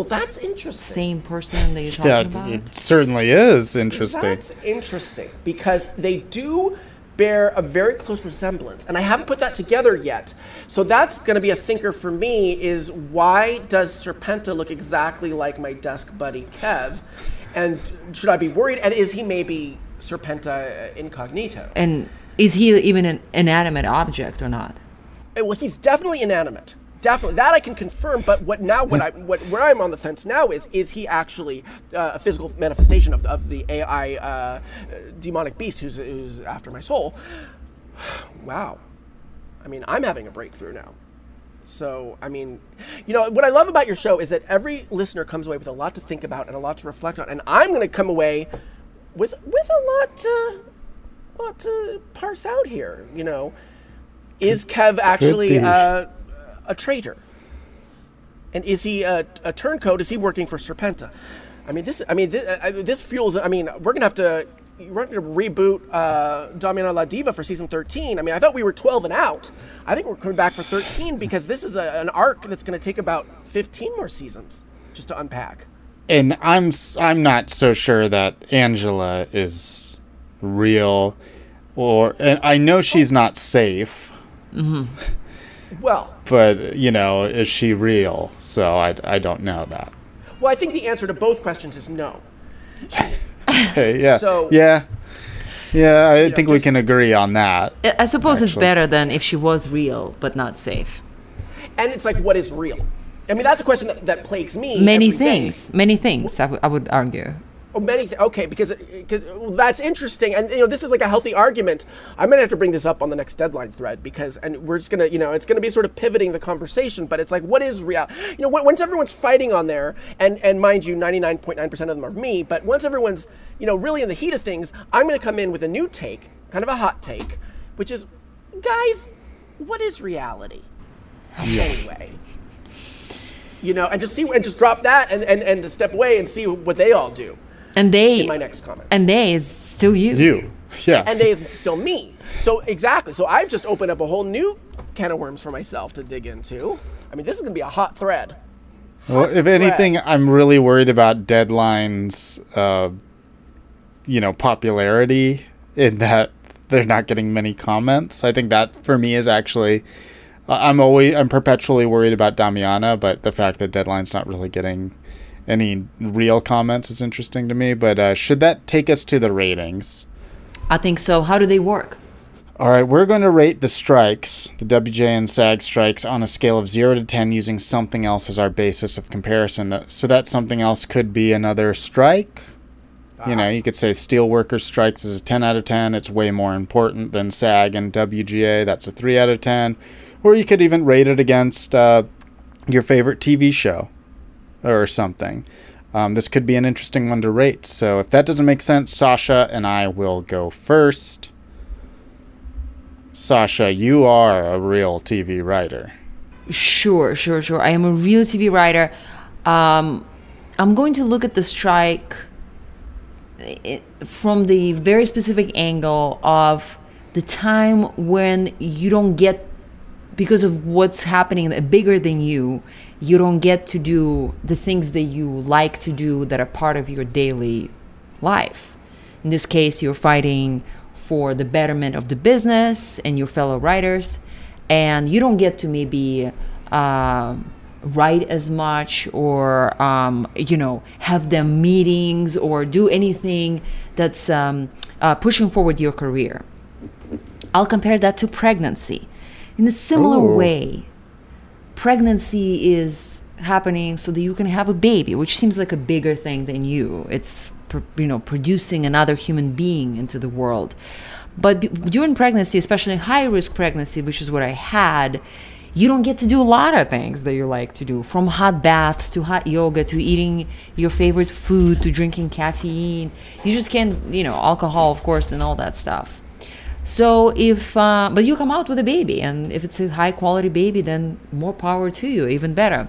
Well, that's interesting.
same person that you're talking
Yeah,
about?
it certainly is interesting.
That's interesting because they do bear a very close resemblance, and I haven't put that together yet. So that's going to be a thinker for me: is why does Serpenta look exactly like my desk buddy Kev, and should I be worried? And is he maybe Serpenta uh, incognito?
and is he even an inanimate object or not?
Uh, Well, he's definitely inanimate. Definitely, that I can confirm. But what now? What I what where I'm on the fence now is is he actually uh, a physical manifestation of, of the AI uh, demonic beast who's who's after my soul? wow, I mean, I'm having a breakthrough now. So, I mean, you know, what I love about your show is that every listener comes away with a lot to think about and a lot to reflect on, and I'm going to come away with with a lot to lot to parse out here. You know, is Kev actually uh, a traitor? And is he a, a turncoat? Is he working for Serpenta? I mean, this. I mean, this, uh, this fuels. I mean, we're gonna have to. We're gonna reboot uh, Damiana La Diva for season 13. I mean, I thought we were 12 and out. I think we're coming back for 13 because this is a, an arc that's gonna take about 15 more seasons just to unpack.
and I'm s- I'm not so sure that Angela is real, or and I know she's not safe,
Well,
but you know, is she real? So I, I don't know that.
well, I think the answer to both questions is no.
Okay, yeah,
So-
yeah, yeah. I
know,
think we can agree on that.
I- I suppose it's better than if she was real but not safe.
And it's like, what is real? I mean, that's a question that, that plagues me.
Many
every day.
things, many things. I, w- I would argue.
Oh, many th- okay, because because well, that's interesting, and you know this is like a healthy argument. I'm gonna have to bring this up on the next deadline thread because, and we're just gonna, you know, it's gonna be sort of pivoting the conversation. But it's like, what is real? You know, when- once everyone's fighting on there, and and mind you, 99.9% of them are me. But once everyone's, you know, really in the heat of things, I'm gonna come in with a new take, kind of a hot take, which is, guys, what is reality? Anyway. You know, and just see and just drop that and, and, and step away and see what they all do.
And they
in my next comment.
and they is still you.
You. Yeah.
and they is still me. So exactly. So I've just opened up a whole new can of worms for myself to dig into. I mean, this is gonna be a hot thread.
Well, if anything, I'm really worried about Deadline's, uh, you know, popularity in that they're not getting many comments. I think that for me is actually, uh, I'm always, I'm perpetually worried about Damiana, but the fact that Deadline's not really getting any real comments is interesting to me. But uh, should that take us to the ratings?
I think so. How do they work?
All right, we're going to rate the strikes, the WJ and SAG strikes, on a scale of 0 to 10 using something else as our basis of comparison. So that something else could be another strike. You know, you could say Steelworkers strikes is a 10 out of 10. It's way more important than SAG and WGA. That's a 3 out of 10. Or you could even rate it against uh, your favorite TV show or something. Um, this could be an interesting one to rate. So if that doesn't make sense, Sasha and I will go first. Sasha, you are a real TV writer.
Sure, sure, sure. I am a real TV writer. Um, I'm going to look at the strike from the very specific angle of the time when you don't get, because of what's happening bigger than you, you don't get to do the things that you like to do that are part of your daily life. In this case, you're fighting for the betterment of the business and your fellow writers, and you don't get to maybe um write as much or um, you know have them meetings or do anything that's um, uh, pushing forward your career. I'll compare that to pregnancy. In a similar
Ooh.
way, pregnancy is happening so that you can have a baby, which seems like a bigger thing than you. It's you know producing another human being into the world. But b- during pregnancy, especially high risk pregnancy, which is what I had, you don't get to do a lot of things that you like to do, from hot baths to hot yoga to eating your favorite food to drinking caffeine. You just can't, you know, alcohol, of course, and all that stuff. So if, uh, but you come out with a baby, and if it's a high quality baby, then more power to you, even better.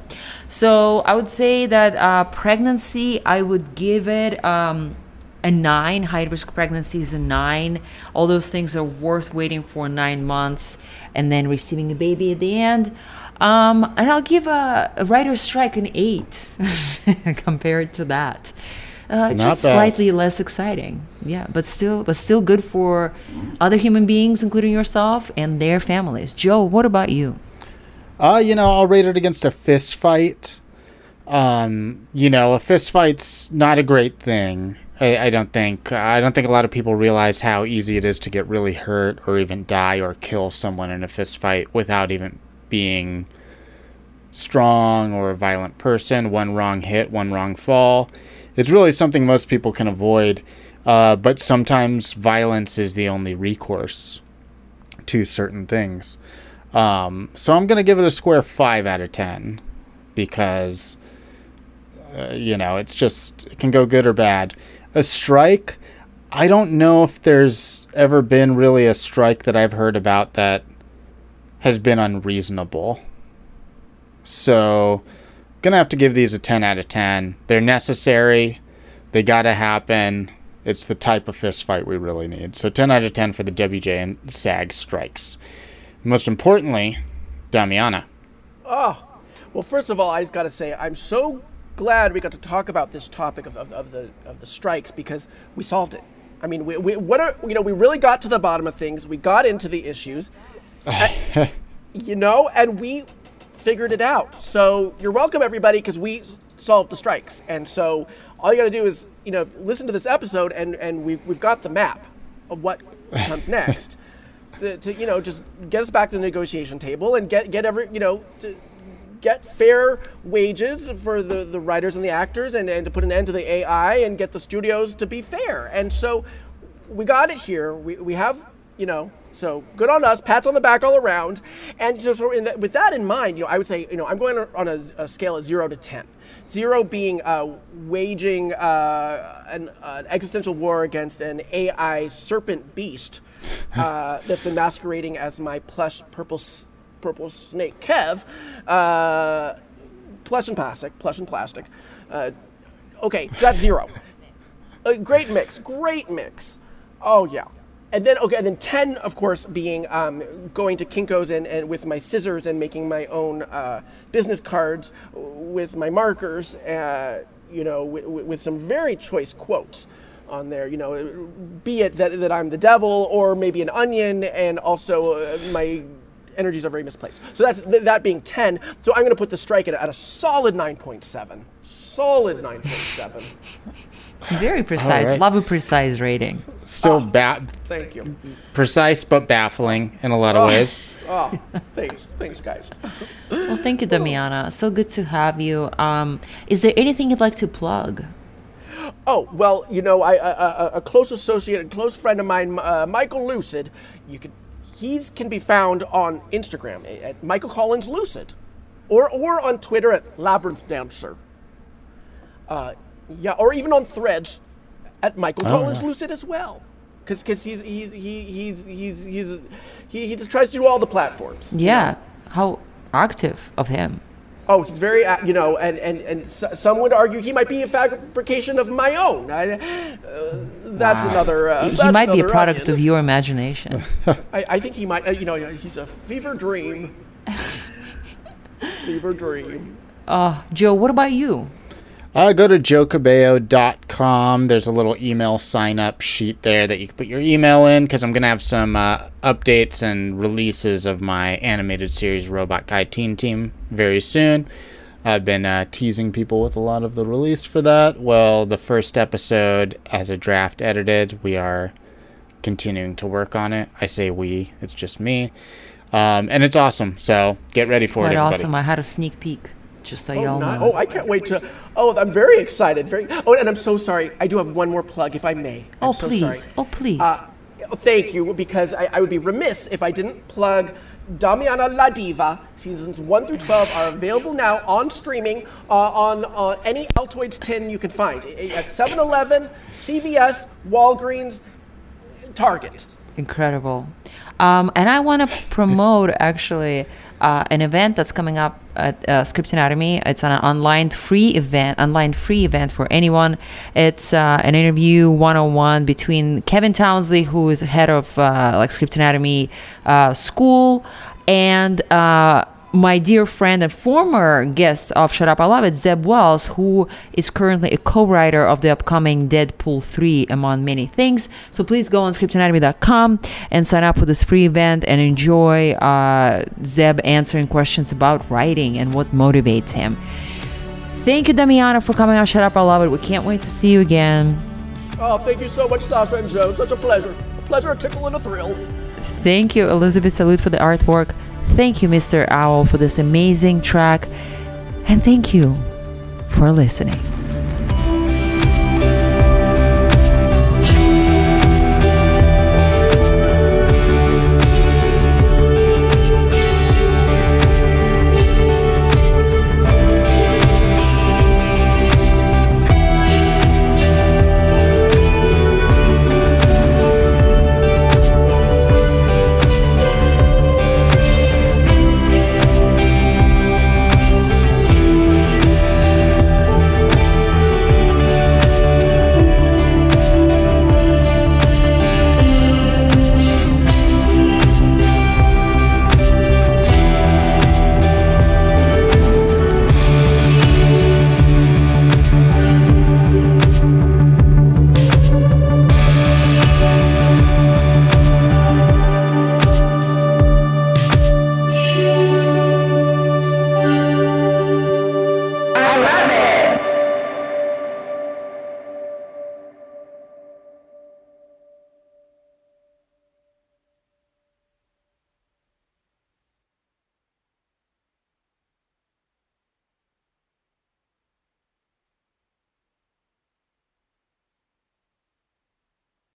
So I would say that uh, pregnancy, I would give it um, a nine. High risk pregnancy is a nine. All those things are worth waiting for nine months, and then receiving a baby at the end. Um, and I'll give a, a writer's strike an eight compared to that. Uh, just
bad.
slightly less exciting, yeah, but still, but still good for other human beings, including yourself and their families. Joe, what about you?
Uh, you know, I'll rate it against a fist fight. Um, you know, a fist fight's not a great thing. I, I don't think. I don't think a lot of people realize how easy it is to get really hurt or even die or kill someone in a fist fight without even being strong or a violent person. One wrong hit, one wrong fall. It's really something most people can avoid. Uh, but sometimes violence is the only recourse to certain things. Um, so I'm gonna give it a square five out of ten because uh, you know it's just it can go good or bad. A strike, I don't know if there's ever been really a strike that I've heard about that has been unreasonable. So gonna have to give these a ten out of ten. They're necessary. They gotta happen. It's the type of fist fight we really need. So 10 out of 10 for the WJ and SAG strikes. Most importantly, Damiana.
Oh, well, first of all, I just got to say I'm so glad we got to talk about this topic of, of, of the of the strikes because we solved it. I mean, we, we what are you know we really got to the bottom of things. We got into the issues, and- you know, and we figured it out. So you're welcome, everybody, because we solved the strikes. And so all you got to do is you know listen to this episode, and and we we've got the map of what comes next. To, to, you know just get us back to the negotiation table and get get every you know to get fair wages for the, the writers and the actors and, and to put an end to the AI and get the studios to be fair. And so we got it here. We, we have, you know, so good on us, pats on the back all around. And so, so that, with that in mind, you know, I would say, you know, I'm going on a, a scale of zero to 10. Zero being uh, waging uh, an, an existential war against an AI serpent beast uh, that's been masquerading as my plush purple purple snake Kev, uh, plush and plastic, plush and plastic. Uh, okay, that's zero. a great mix, great mix. Oh yeah. And then okay, and then ten, of course, being um, going to Kinkos and, and with my scissors and making my own uh, business cards with my markers, uh, you know, with, with some very choice quotes on there. You know, be it that, that I'm the devil or maybe an onion, and also uh, my energies are very misplaced. So that's th- that being ten. So I'm going to put the strike at, at a solid nine point seven. Solid nine point seven.
Very precise.
right.
Love a precise rating.
Still bad.
Thank you.
precise but baffling in a lot of ways.
Oh, thanks, thanks, guys.
Well, thank you, Damiana. So good to have you. Um, is there anything you'd like to plug?
Oh well, you know, I, a, a, a close associate, a close friend of mine, uh, Michael Lucid. You could, he's can be found on Instagram at Michael Collins Lucid, or or on Twitter at Labyrinth Dancer. Uh, yeah, or even on Threads at Michael Collins
yeah.
Lucid as well, because he's he's he, he's he's he's he, he tries to do all the platforms.
Yeah. How active of him.
Oh, he's very, you know, and, and, and some would argue he might be a fabrication of my own. I, uh, that's another. Uh,
he
that's
might be a product
onion.
of your imagination.
I, I think he might, uh, you know, he's a fever dream. fever dream.
uh, Joe, what about you?
Uh, go to joecabello.com. There's a little email sign up sheet there that you can put your email in because I'm going to have some uh, updates and releases of my animated series Robot Guy Teen Team very soon. I've been uh, teasing people with a lot of the release for that. Well, the first episode as a draft edited, we are continuing to work on it. I say we, it's just me. Um, and it's awesome. So get ready for
Quite
it, everybody.
awesome. I had a sneak peek, just so
Oh,
y'all know.
oh, I can't wait to. Oh, I'm very excited. Very. Oh, and I'm so sorry. I do have one more plug, if I may. I'm
Oh,
so
please.
sorry.
Oh, please.
Uh, thank you, because I, I would be remiss if I didn't plug Damiana La Diva. Seasons 1 through 12 are available now on streaming uh, on uh, any Altoids tin you can find at 7 Eleven, CVS, Walgreens, Target.
Incredible. Um, and I want to promote actually uh, an event that's coming up at uh, Script Anatomy. It's an online free event, online free event for anyone. It's uh, an interview one-on-one between Kevin Townsley, who is head of uh, like Script Anatomy uh, school, and uh, my dear friend and former guest of Shut Up I Love It, Zeb Wells, who is currently a co-writer of the upcoming Deadpool 3, among many things. So please go on scriptanatomy.com and sign up for this free event and enjoy uh, Zeb answering questions about writing and what motivates him. Thank you, Damiana, for coming on Shut Up I Love It. We can't wait to see you again.
Oh, thank you so much, Sasha and Joe. Such a pleasure. A pleasure, a tickle, and a thrill.
Thank you, Elizabeth Salute, for the artwork. Thank you, Mr. Owl, for this amazing track. And thank you for listening.